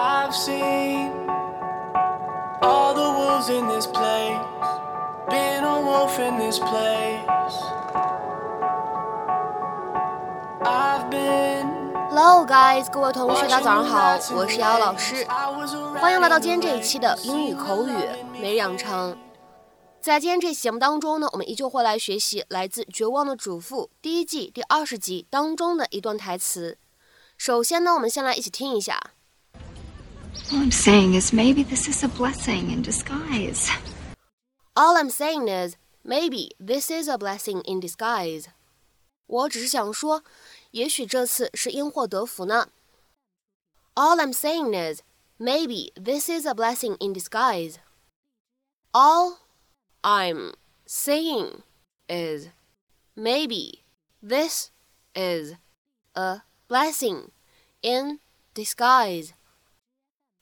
I've seen all the wolves in this place, been a wolf in this place. I've been. Hello, guys，各位同学，大家早上好，我是瑶瑶老师，欢迎来到今天这一期的英语口语每日养成。在今天这期节目当中呢，我们依旧会来学习来自《绝望的主妇》第一季第二十集当中的一段台词。首先呢，我们先来一起听一下。All I'm saying is maybe this is a blessing in disguise. All I'm saying is maybe this is a blessing in disguise. 我只是想说，也许这次是因祸得福呢。All I'm saying is maybe this is a blessing in disguise. All I'm saying is maybe this is a blessing in disguise.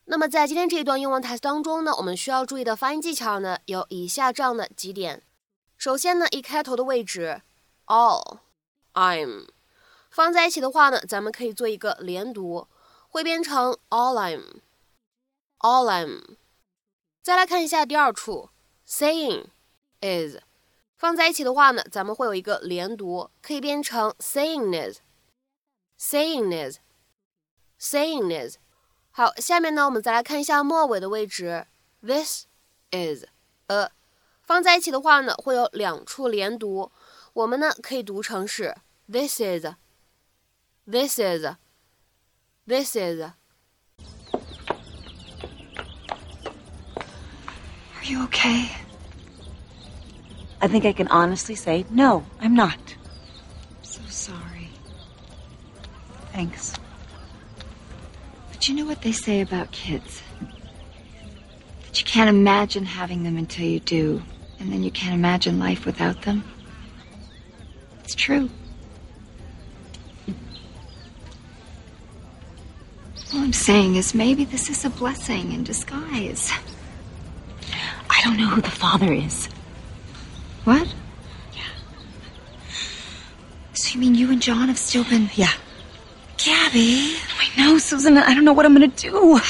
那么在今天这一段英文台词当中呢，我们需要注意的发音技巧呢，有以下这样的几点。首先呢，一开头的位置，all I'm 放在一起的话呢，咱们可以做一个连读，会变成 all I'm，all I'm。再来看一下第二处，saying is 放在一起的话呢，咱们会有一个连读，可以变成 saying is，saying is，saying is。好，下面呢，我们再来看一下末尾的位置。This is a 放在一起的话呢，会有两处连读。我们呢可以读成是 This is，This is，This is。Are you okay? I think I can honestly say, no, I'm not. I'm so sorry. Thanks. But you know what they say about kids? That you can't imagine having them until you do, and then you can't imagine life without them? It's true. All I'm saying is maybe this is a blessing in disguise. I don't know who the father is. What? Yeah. So you mean you and John have still been. Yeah. Gabby. I know, Susan. I don't know what I'm gonna do. Oh,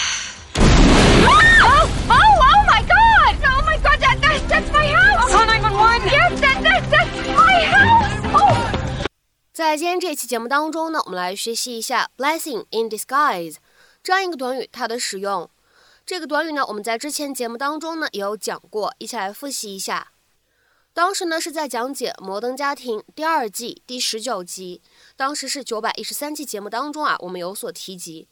oh, oh my God! Oh my God, that, that, that's my house! Call 911. Yes, that, that, that's my house! Oh! 在今天这期节目当中呢，我们来学习一下 blessing in disguise 这样一个短语，它的使用。这个短语呢，我们在之前节目当中呢也有讲过，一起来复习一下。当时呢是在讲解《摩登家庭》第二季第十九集，当时是九百一十三期节目当中啊，我们有所提及。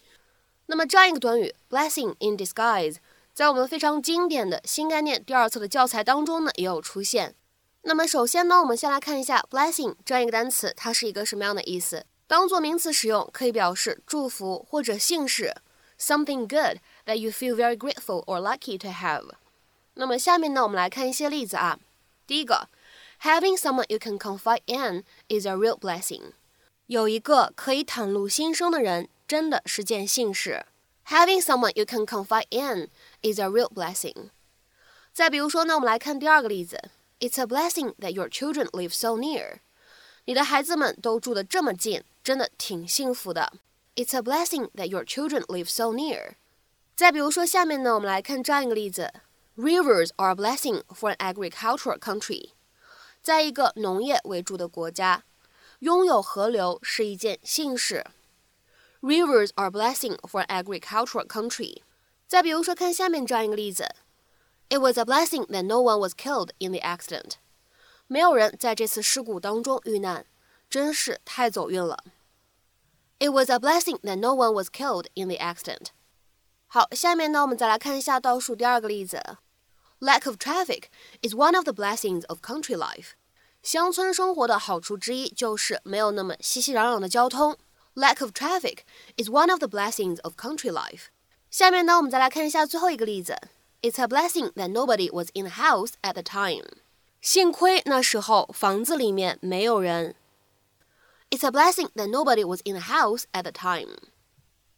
那么这样一个短语 “blessing in disguise”，在我们非常经典的新概念第二册的教材当中呢也有出现。那么首先呢，我们先来看一下 “blessing” 这样一个单词，它是一个什么样的意思？当做名词使用，可以表示祝福或者姓氏，something good that you feel very grateful or lucky to have。那么下面呢，我们来看一些例子啊。第一个，having someone you can confide in is a real blessing。有一个可以袒露心声的人，真的是件幸事。Having someone you can confide in is a real blessing。再比如说呢，我们来看第二个例子，It's a blessing that your children live so near。你的孩子们都住得这么近，真的挺幸福的。It's a blessing that your children live so near。再比如说下面呢，我们来看这样一个例子。 Rivers are a blessing for an agricultural country。在一个农业为主的国家，拥有河流是一件幸事。Rivers are a blessing for an agricultural country。再比如说，看下面这样一个例子：It was a blessing that no one was killed in the accident。没有人在这次事故当中遇难，真是太走运了。It was a blessing that no one was killed in the accident。好，下面呢，我们再来看一下倒数第二个例子。 Lack of traffic is one of the blessings of country life。乡村生活的好处之一就是没有那么熙熙攘攘的交通。Lack of traffic is one of the blessings of country life。下面呢，我们再来看一下最后一个例子。It's a blessing that nobody was in the house at the time。幸亏那时候房子里面没有人。It's a blessing that nobody was in the house at the time。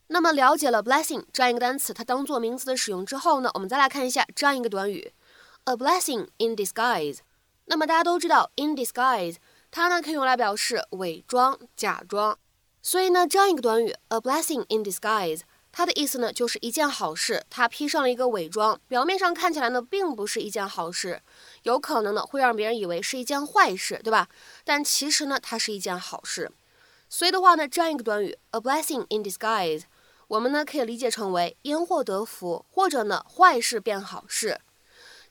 那么了解了 blessing 这样一个单词，它当做名词的使用之后呢，我们再来看一下这样一个短语，a blessing in disguise。那么大家都知道 in disguise，它呢可以用来表示伪装、假装。所以呢，这样一个短语 a blessing in disguise，它的意思呢就是一件好事，它披上了一个伪装，表面上看起来呢并不是一件好事，有可能呢会让别人以为是一件坏事，对吧？但其实呢它是一件好事。所以的话呢，这样一个短语，a blessing in disguise，我们呢可以理解成为因祸得福，或者呢坏事变好事。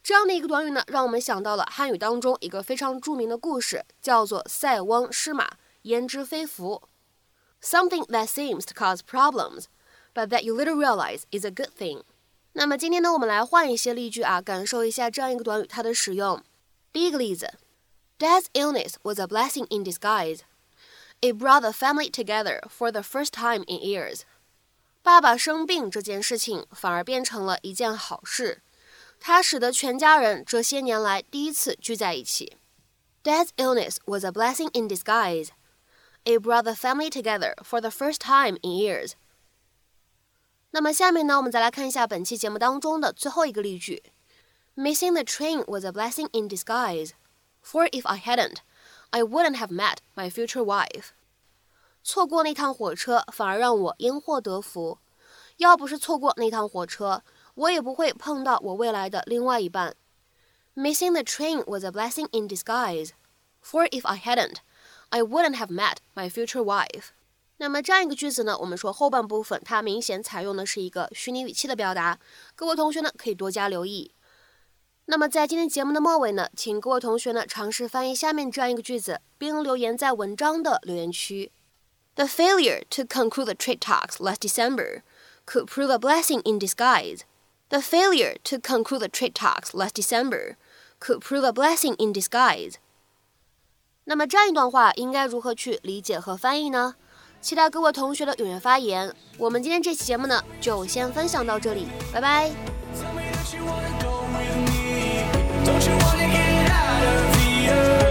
这样的一个短语呢，让我们想到了汉语当中一个非常着名的故事，叫做“塞翁失马，焉知非福”。Something that seems to cause problems, but that you later realize is a good thing。那么今天呢，我们来换一些例句啊，感受一下这样一个短语它的使用。第一个例子，Dad's illness was a blessing in disguise. It brought the family together for the first time in years. 爸爸生病这件事情反而变成了一件好事。它使得全家人这些年来第一次聚在一起。Dad's illness was a blessing in disguise. It brought the family together for the first time in years. 那么下面呢，我们再来看一下本期节目当中的最后一个例句：Missing the train was a blessing in disguise. For if I hadn't, I wouldn't have met my future wife. 错过那趟火车反而让我因祸得福。要不是错过那趟火车，我也不会碰到我未来的另外一半。Missing the train was a blessing in disguise, for if I hadn't, I wouldn't have met my future wife. 那么这样一个句子呢，我们说后半部分它明显采用的是一个虚拟语气的表达，各位同学呢可以多加留意。那么在今天节目的末尾呢，请各位同学呢尝试翻译下面这样一个句子，并留言在文章的留言区。The failure to conclude the trade talks last December could prove a blessing in disguise. The failure to conclude the trade talks last December could prove a blessing in disguise. 那么这样一段话应该如何去理解和翻译呢？期待各位同学的踊跃发言。我们今天这期节目呢，就先分享到这里，拜拜。Don't you wanna get out of here?